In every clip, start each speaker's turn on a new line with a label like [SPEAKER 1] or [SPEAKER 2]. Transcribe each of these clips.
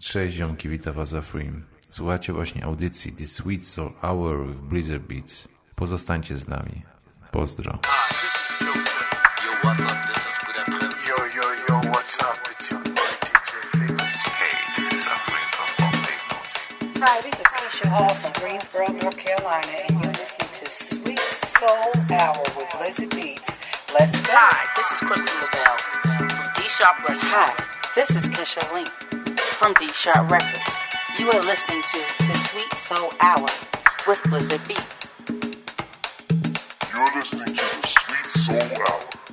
[SPEAKER 1] Cześć ziomki, witam was Afrim. Słuchacie właśnie audycji The Sweet Soul Hour with Blizzard Beats. Pozostańcie z nami. Pozdro.
[SPEAKER 2] Yo, what's up? This is Good FM.
[SPEAKER 3] Yo, yo, yo, what's up? It's your boy DJ Figures.
[SPEAKER 1] Hey, this is Afrim from Bombay
[SPEAKER 4] Hi, this is Keisha Hall from Greensboro, North Carolina, and you're listening to Sweet Soul Hour with Blizzard Beats. Let's go.
[SPEAKER 5] Hi, this is Crystal Lavelle from D Sharp Records.
[SPEAKER 6] Hi, this is Kisha Link from D Sharp Records. You are listening to the Sweet Soul Hour with Blizzard Beats.
[SPEAKER 7] You're listening to the Sweet Soul Hour.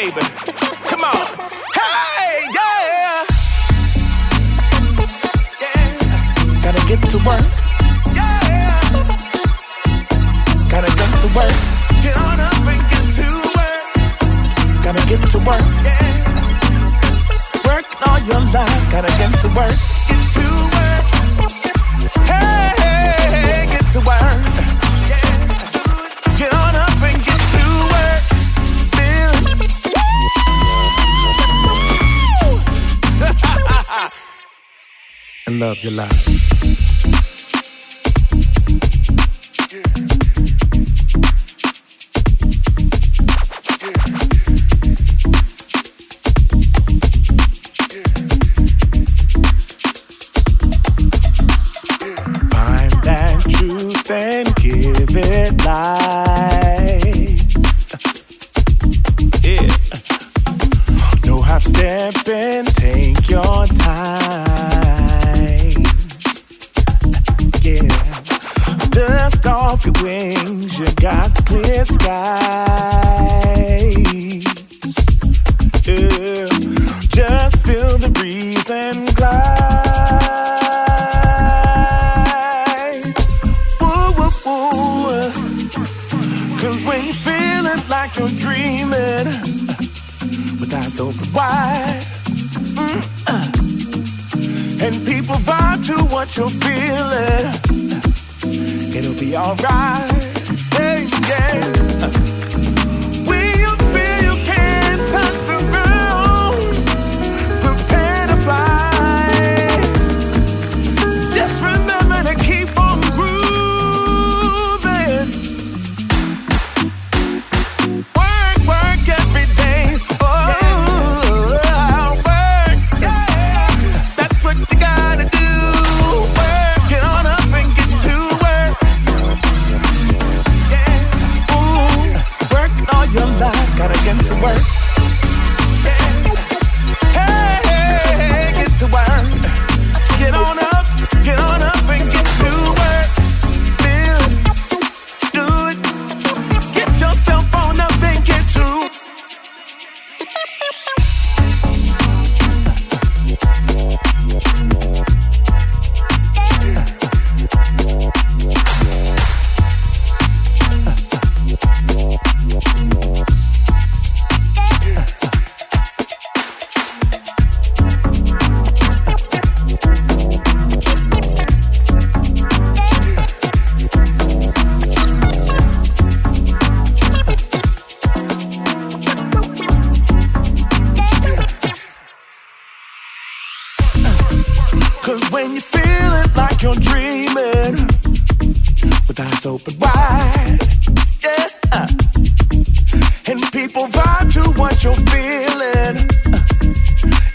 [SPEAKER 8] baby. July. what you're feeling. It'll be alright.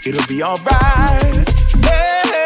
[SPEAKER 8] It'll be alright. Yeah.